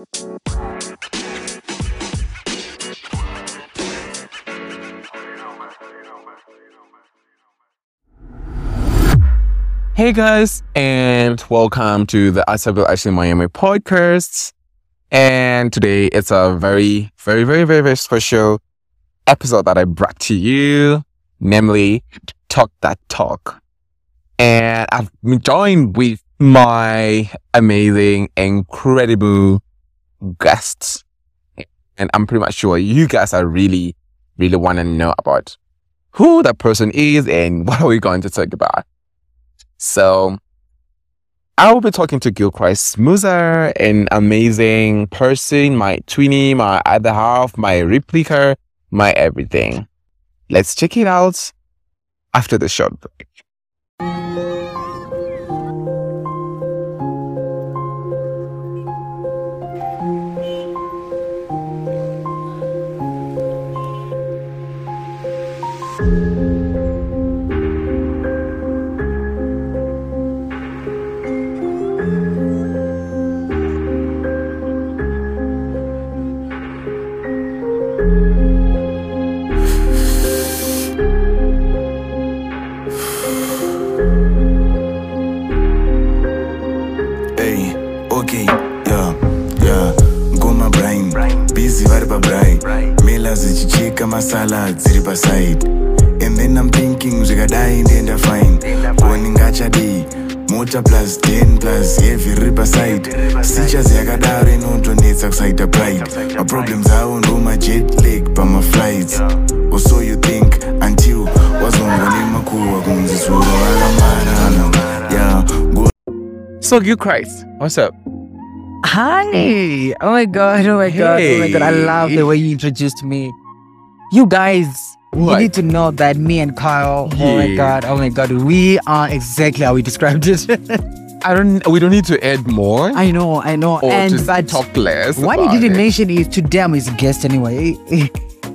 Hey guys, and welcome to the Asabel Ashley Manyame podcast. And today it's a very, very, very, very, very special episode that I brought to you, namely Talk That Talk. And I've been joined with my amazing, incredible guests. And I'm pretty much sure you guys are really, really want to know about who that person is and what are we going to talk about. So I will be talking to Gilchrist Muza, an amazing person, my twinny, my other half, my replica, my everything. Let's check it out after the short break. Zichichika masala dziri pa side. And then I'm thinking zvikadai ndienda fine. Oni ngachadi. Mota plus 10 plus heavy riri pa side. Features yakadaro inondonetsa kusaita pride. My problems awo ndo ma jet lag pa my flights. Or so you think until wazongwa nemakuwa kunzi zuro akamara. Yeah, go So Gilchrist, what's up? Hi. Oh my god. Oh my god. Oh my god. I love the way you introduced me. You guys, What? you need to know that me and Kyle. Oh my god. Oh my god. We are exactly how we described it. I don't. We don't need to add more I know. I know. or and just but talk less. what you didn't it. mention is today I'm his guest anyway.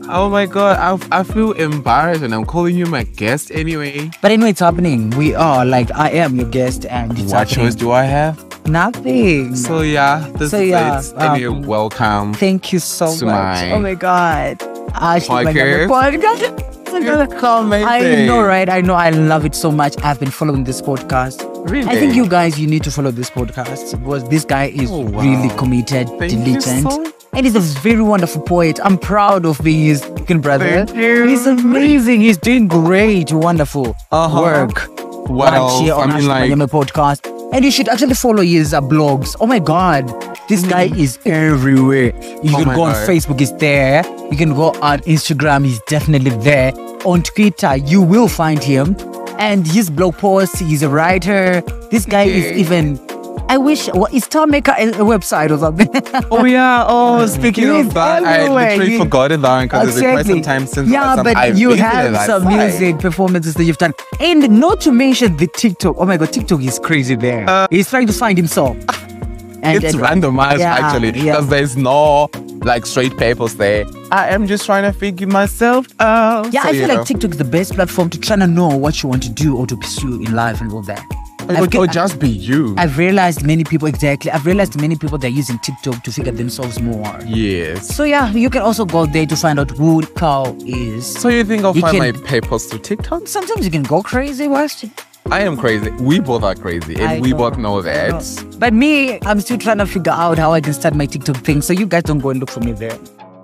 Oh my god, I, I feel embarrassed and I'm calling you my guest anyway. but anyway, it's happening. We are like I am your guest, and it's what happening. choice do I have? Nothing. So yeah, this So is yeah, it. Anyway, um, welcome. Thank you so To much. my oh my god. My podcast. podcast. My God. amazing. I know, right? I know. I love it so much. I've been following this podcast. Really? I think you guys, you need to follow this podcast because this guy is oh, wow. really committed, Thank diligent, so and he's a very wonderful poet. I'm proud of being his fucking brother. He's amazing. He's doing great, wonderful Uh-huh. work. Right else? here I on mean, like- podcast. And you should actually follow his uh, blogs. Oh my God. This guy is everywhere. You Oh can go on God. Facebook, he's there. You can go on Instagram, he's definitely there. On Twitter, you will find him. And his blog posts, he's a writer. This guy is even. I wish. What is Starmaker a, a website or something? Oh yeah. Oh, speaking of that, I everywhere. literally He- forgotten that because it's been quite some time since. yeah, but I've you have some music performances that you've done, and not to mention the TikTok. Oh my God, TikTok is crazy there. Uh, He's trying to find himself. And It's and- randomized Yeah, actually yeah. because there's no like straight papers there. I am just trying to figure myself out. Yeah, So, I feel know. like TikTok is the best platform to try to know what you want to do or to pursue in life and all that. It I've would or just be you. I've realized many people exactly. I've realized many people they're using TikTok to figure themselves more. yes. So yeah, you can also go there to find out who Carl is. So you think I'll You find can- my papers to TikTok? Sometimes you can go crazy, West. I am crazy. We both are crazy, and I we know, both know that. know. But me, I'm still trying to figure out how I can start my TikTok thing. So you guys don't go and look for me there.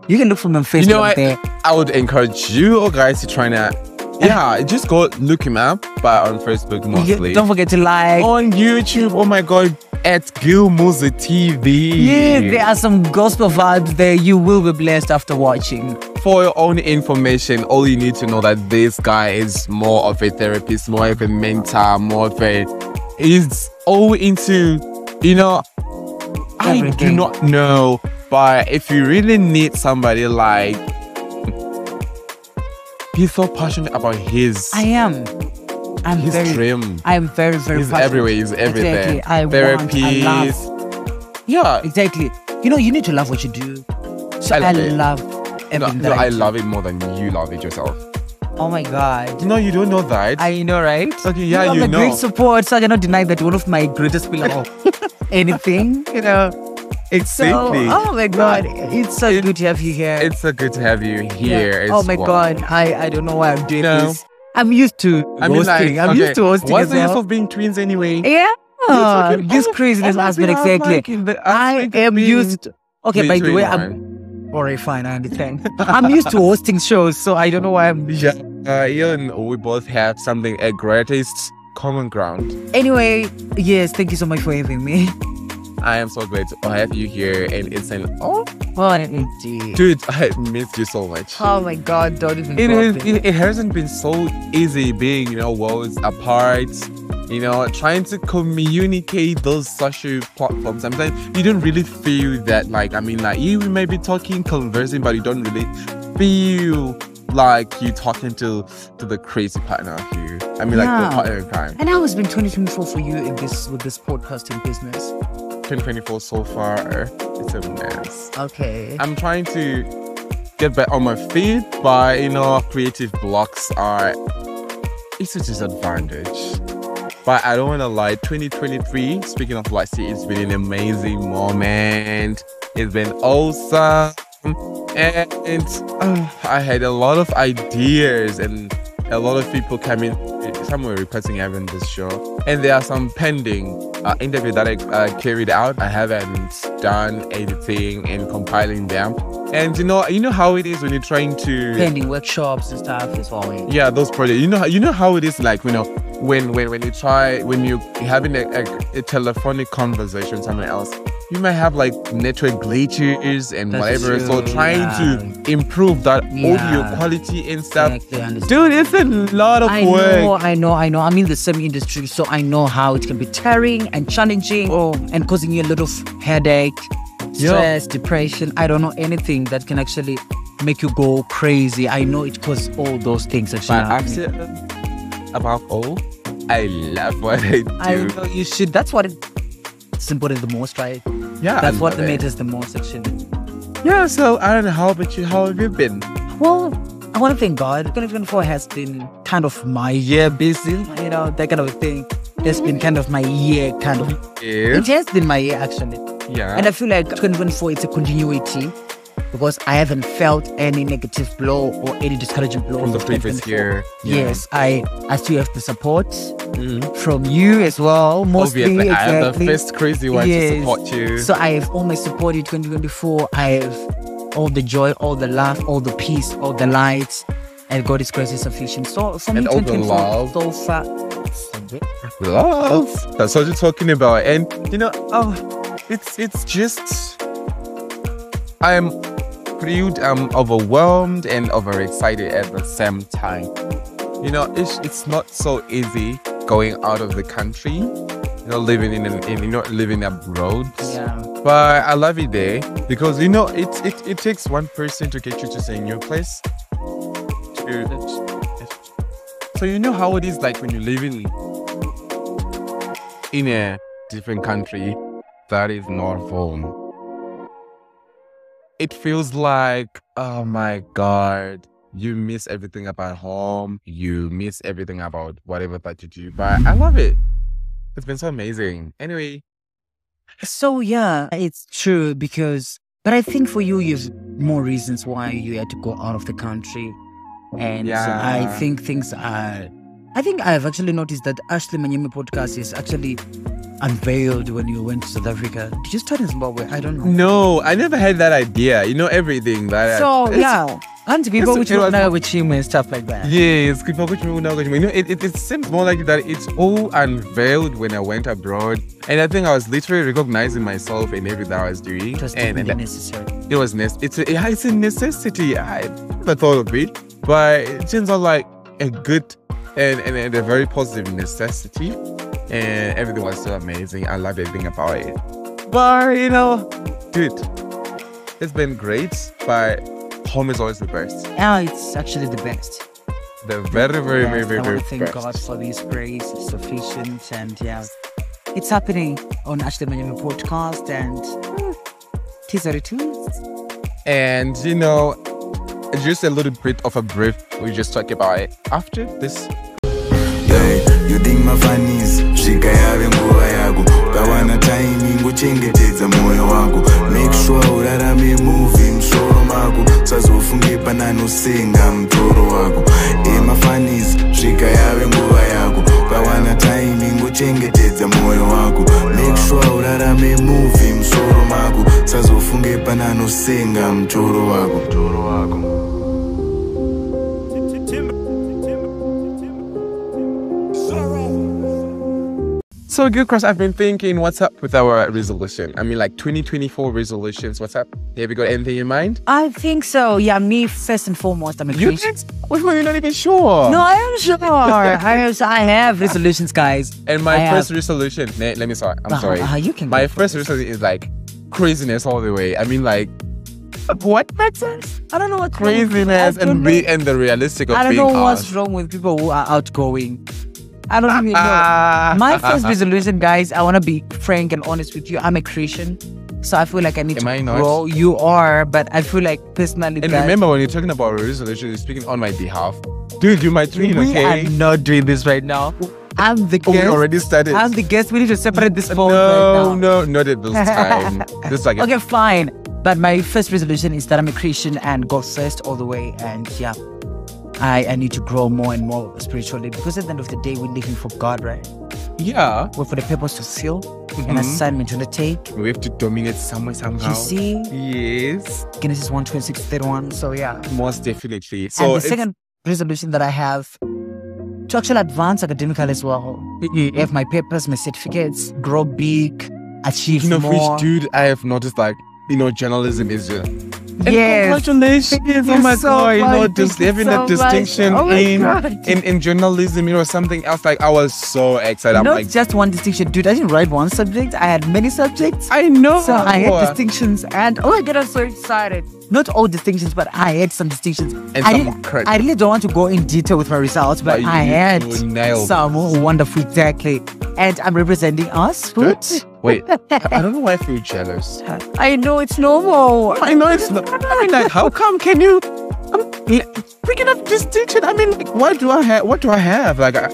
You can look for me on Facebook You know, I, there. I would encourage you all guys to try to, uh, yeah, just go look him up, but on Facebook You- mostly. don't forget to like. on YouTube, oh my god, at Gil Muza TV. Yeah, there are some gospel vibes there. You will be blessed after watching. For your own information, all you need to know that this guy is more of a therapist, more of a mentor, more of a. He's all into, you know, I do not know, but if you really need somebody like. He's so passionate about his I am. I'm his very. dream. I am very, very. He's passionate. everywhere. He's everywhere. Exactly. I want. I love. Yeah. Exactly. You know, you need to love what you do. So I I love love, it. No, everything no, that I love it more than you love it yourself. Oh my god. No, you don't know that. I know, right? Okay, yeah, you, you a know. great support, so I cannot deny that one of my greatest pillar of anything, you know. exactly. So, oh my god, it's so good to have you here. It's so good to have you here. Oh my well. god, I I don't know why I'm doing No. this. I'm used to I mean, hosting. like, I'm okay, used to hosting What's as the use of being twins anyway? Yeah, talking this craziness all of aspect it, I'm exactly. like I am being used. Okay, by the way. I'm alright. Fine, I understand. I'm used to hosting shows, so I don't know why I'm. Yeah, uh, Ian, we both have something a greatest common ground. Anyway, yes, thank you so much for having me. I am so glad to have you here, and it's an oh, indeed. dude, I missed you so much. Oh my god, don't even. It, bother it, it hasn't been so easy being, you know, worlds apart. You know, trying to communicate those social platforms. Sometimes you don't really feel that, like, I mean, like, you may be talking, conversing, but you don't really feel like you talking to to the crazy partner of you. I mean, like, the partner in crime. And how has been 2024 for you in this with this podcasting business? 2024 so far, it's a mess. Okay. I'm trying to get back on my feet, but you know, creative blocks are it's a disadvantage. But I don't want to lie. 2023, speaking of year, it's been an amazing moment. It's been awesome, and uh, I had a lot of ideas and a lot of people coming. Some were requesting having this show, and there are some pending uh, interview that I uh, carried out. I haven't done editing and compiling them. And you know, you know how it is when you're trying to Pending workshops and stuff as well. yeah those projects. You know, how- you know how it is like you know when when when you try when you having a, a, a telephonic conversation with someone else. You might have like network glitches and That's whatever. So trying yeah. to improve that audio quality and stuff. Exactly, I understand. Dude, it's a lot of I work. know, I know, I know. I'm in the same industry, so I know how it can be tiring and challenging Oh. and causing you a lot of headache, stress, depression. I don't know anything that can actually make you go crazy. I know it causes all those things actually. Above all, I love what I do. I know you should. That's what it, it's important the most, right? yeah, That's what matters the most, actually. Yeah, so I don't know how about you. How have you been? Well, I want to thank God. 2024 has been kind of my year, busy, you know, that kind of thing. It's been kind of my year, kind of. Yeah, It has been my year, actually. yeah. And I feel like 2024 it's a continuity because I haven't felt any negative blow or any discouraging blow from the previous 2024. year. Yes, I I still have the support Mhm. from you as well. Mostly, Obviously, I am the first crazy one to support you. So I have all my support in 2024. I have all the joy, all the laugh, all the peace, all the light, and God is grace is sufficient. So for me, And all the love. so far. Love. That's what you're talking about. And you know, oh, it's it's just I am thrilled, I'm overwhelmed and overexcited at the same time. You know, it's it's not so easy going out of the country. You know, living in, an, in you know living abroad. Yeah. But I love it there because you know it, it it takes one person to get you to a new place. To, so you know how it is like when you live in in a different country that is not home. It feels like oh my god, you miss everything about home. You miss everything about whatever that you do. But I love it. It's been so amazing. Anyway, So yeah, it's true because, but I think for you, you've more reasons why you had to go out of the country, and so I think things are. I think I've actually noticed that Ashley Manyame podcast is actually unveiled when you went to South Africa. Did you start in Zimbabwe? I don't know. No, I never had that idea. You know everything that. So it's- yeah, and people it's- which it was- know with him and stuff like that. Yes, keep on going, you know, you know, it, it, it seems more like that it's all unveiled when I went abroad. And I think I was literally recognizing myself in everything I was doing. It was and, and necessary. it was nec- it's a, it's a necessity. I never thought of it, but it turns out like a good and, and, and a very positive necessity. And everything was so amazing. I loved everything about it. But you know, dude, it's been great. But home is always the best. Yeah, it's actually the best. The very, very, very, Yes, very, I very want to thank best. God for His grace, is sufficient, and yeah, it's happening on Ashley Manyame podcast, and tis what it is. And you know, just a little bit of a brief. We just talk about it after this. Hey, you think mafanisi svika yave nguva yako kawana timing ngochengetedza moyo wako. Make sure urarame movie musoro mako. Usazofunge pananosenga mutoro wako. Emafanisi svika yave nguva yako ukawana taimi ngochengetedza moyo wako. Make sure urarame movie musoro mako. Usazofunge pananosenga mutoro wako, mutoro wako. So good cross. I've been thinking, what's up with our resolution? I mean, like 2024 resolutions. What's up? Have you got anything in mind? I think so. Yeah, me first and foremost. I'm a You think? Wait, wait, you're not even sure. No, I am sure. I have, I have resolutions, guys. And my I first have- resolution. Let, let me start. I'm Uh, sorry. uh, you can My first resolution is like craziness all the way. I mean, like what matters? I don't know what Craziness and be and the realistic of I don't know what's wrong with people who are outgoing. I don't even know. My first resolution, guys, I want to be frank and honest with you. I'm a Christian. So I feel like I need Am to I not? grow. You are, but I feel like personally And that remember, when you're talking about a resolution, you're speaking on my behalf. Dude, you might twin, we okay? are not doing this right now. I'm the Oh, we guest. already started. I'm the guest. We need to separate this phone no, right now. no, not at this time. this is like a- Okay, fine. But my first resolution is that I'm a Christian and God first all the way. And yeah, I, I need to grow more and more spiritually because at the end of the day, we're living for God, right? yeah. We're for the purpose to fulfill an Mhm. assignment to undertake. We have to dominate somewhere somehow. You see, Yes, Genesis 1 26 31. So yeah. most definitely. So, and the it's- second resolution that I have to actually advance academically as well. Have my papers, my certificates, grow big, achieve you know, more. which dude I have noticed like you know journalism is. Uh, and Yes. congratulations! Oh my so god! You know, just Thank having so that distinction Oh in, in in journalism, you know, something else. Like I was so excited. I'm Not like, just one distinction, dude. I didn't write one subject. I had many subjects. I know. So I had distinctions, and oh my god, I'm so excited. Not all distinctions, but I had some distinctions. And I, some didn't- credit. I really don't want to go in detail with my results, but But I had some wonderful, exactly. And I'm representing us. Good. Wait, I I don't know why I feel jealous. I know it's normal. I know it's not. I mean, like, how come can you? I'm, speaking of distinction, I mean, like, what do I have? What do I have? Like, I,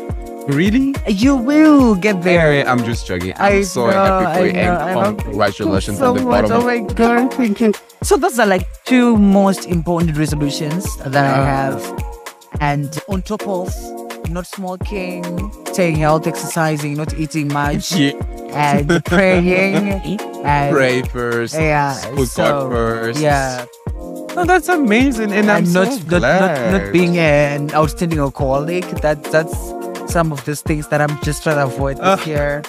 really? You will get there. Anyway, I'm just joking. I'm I so know, happy for you know, I and congratulations so from the much. bottom. Oh my god, thank you. So those are like two most important resolutions that I Uh. have. And on top of not smoking, staying healthy, exercising, not eating much, Yeah. and praying. and Pray first. Yeah. Put so, God first. Yeah. Oh, that's amazing, and I'm And so not, not, not not being an outstanding alcoholic. That that's some of those things that I'm just trying to avoid Uh. this year.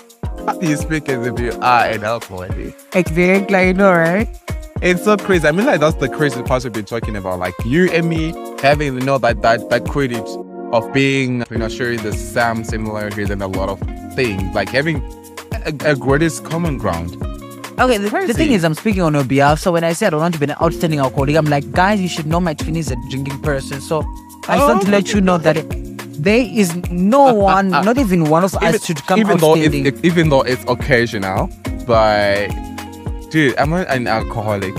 You speak as if you are an alcoholic. Exactly, I know, right? It's so crazy. I mean, like that's the crazy part we've been talking about. Like you and me having, you know, that that that credit of being, you know, sharing the same similarities in a lot of things. Like having a, a greatest common ground. Okay, the, the thing is, I'm speaking on your behalf. So when I say I oh, don't want to be an outstanding alcoholic, I'm like, guys, you should know my twin is a drinking person. So I just want to oh, let you know that there is no one, not even one of us, should come even though it's, even though it's occasional, but dude, I'm not an alcoholic.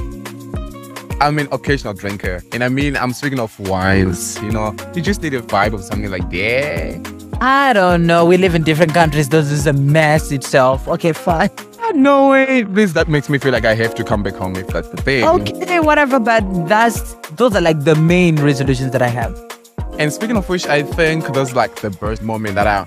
I'm an occasional drinker, and I mean, I'm speaking of wines. You know, you just need a vibe of something like that. I don't know. We live in different countries. This is a mess itself. Okay, fine. No way, this that makes me feel like I have to come back home if that's the thing. Okay, whatever. But that's those are like the main resolutions that I have. And speaking of which, I think that's like the birth moment that I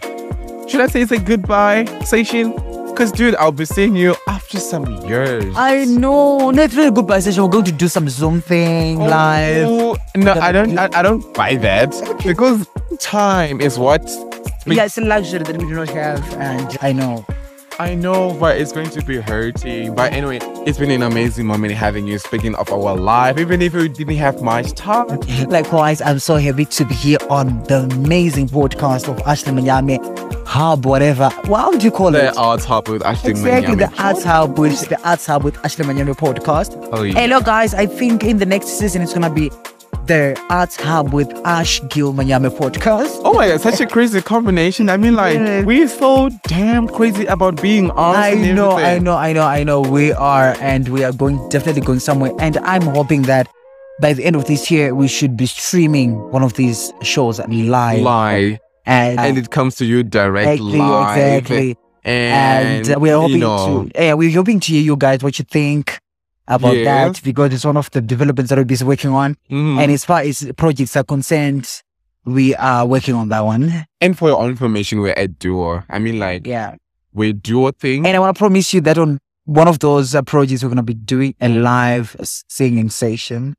should I say it's a goodbye session. Cause dude, I'll be seeing you after some years. I know. No, it's really good session. We're going to do some Zoom thing oh, live. Oh, No, I don't. I, I don't buy that because time is what. Yeah, it's a luxury that we do not have, and I know. I know, but it's going to be hurting. But anyway, it's been an amazing moment having you speaking of our life, even if we didn't have much time. Likewise, I'm so happy to be here on the amazing podcast of Ashley Manyame Hub, whatever. What would you call The it? arts hub with Ashley Exactly, the Manyame. Arts Hub with the Arts Hub with Ashley Manyame podcast. Oh, yeah. Hello, guys. I think in the next season it's gonna be the Arts Hub with Ash Gil Manyame podcast. Oh my god, such a crazy combination. I mean, like, Yeah. we're so damn crazy about being arts. I know, I know, I know, I know. We are, and we are going definitely going somewhere. And I'm hoping that by the end of this year, we should be streaming one of these shows live. Lie. And, And it comes to you direct exactly, live. exactly. And, and we're hoping you know, to yeah, we're hoping to hear you guys what you think about Yeah. that because it's one of the developments that we're busy working on. mhm. And as far as projects are concerned, we are working on that one. And for your own information, we're a duo. I mean, like, Yeah. we do a thing. And I want to promise you that on one of those uh, projects, we're going to be doing a live singing session.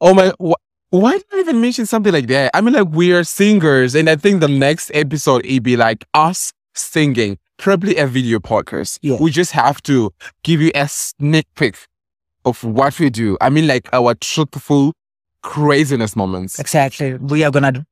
oh my, wh- why did I even mention something like that? I mean, like, we are singers. And I think the next episode, it'd be like us singing, probably a video podcast. Yeah. We just have to give you a sneak peek of what we do. I mean, like, our truthful craziness moments. Exactly. We are going to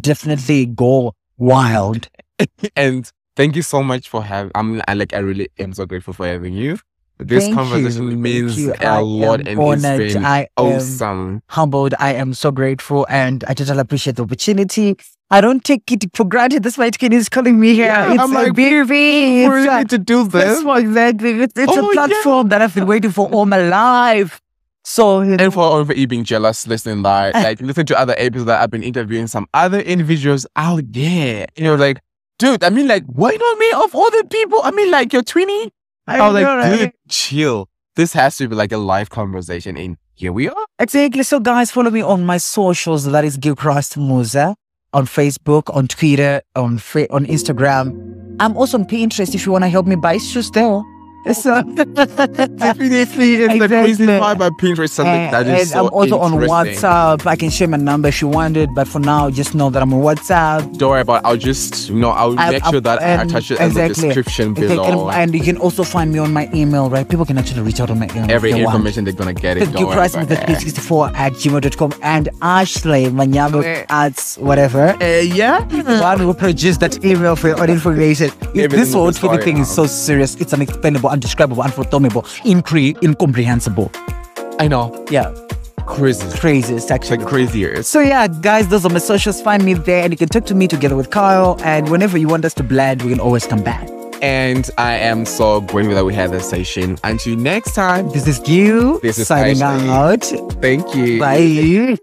definitely go wild. and thank you so much for having I'm I like I really am so grateful for having you. This Thank conversation you. means you. I a lot and honored. it's been I am awesome. humbled. I am so grateful and I totally appreciate the opportunity. I don't take it for granted. That's why Kenny is calling me here. Yeah, it's I'm a like, baby. We It's really a- need to do this. exactly. It's, it's Oh, a yeah. platform that I've been waiting for all my life. So you know, And for all of you being jealous, listening like like listen to other episodes that I've been interviewing some other individuals out there. You know, like, dude, I mean like, why not me of all the people? I mean like you're 20. I oh, was like, know, right? chill. This has to be like a live conversation and here we are. Exactly. So, guys, follow me on my socials. That is Gilchrist Muza on Facebook, on Twitter, on Fa- on Instagram. I'm also on Pinterest if you want to help me buy shoes there. So, Definitely, it's the crazy Exactly. part about Pinterest. Something and, that is so I'm also on interesting. WhatsApp. I can share my number if you want it, but for now, just know that I'm on WhatsApp. Don't worry about. It. I'll just you know I'll I- make I- sure that I attach it in exactly. the description Okay, below. can- and you can also find me on my email, right? People can actually reach out on my email. Every if they want. information they're gonna get it. Don't you, worry Christ, about with the that. 364 at gmail.com and Ashley Manyame Okay. at whatever. Uh, yeah. One will produce that email for your own information. This whole is Twitter sorry thing is so serious. It's unexplainable, undescribable, unfathomable, incre- incomprehensible. I know. Yeah, Crazy. crazy. It's actually. like crazier. So yeah, guys, those are my socials. Find me there, and you can talk to me together with Kyle. And whenever you want us to blend, we can always come back. And I am so grateful that we had this session. Until next time, This is you This is signing Ashley. out. thank you. Bye.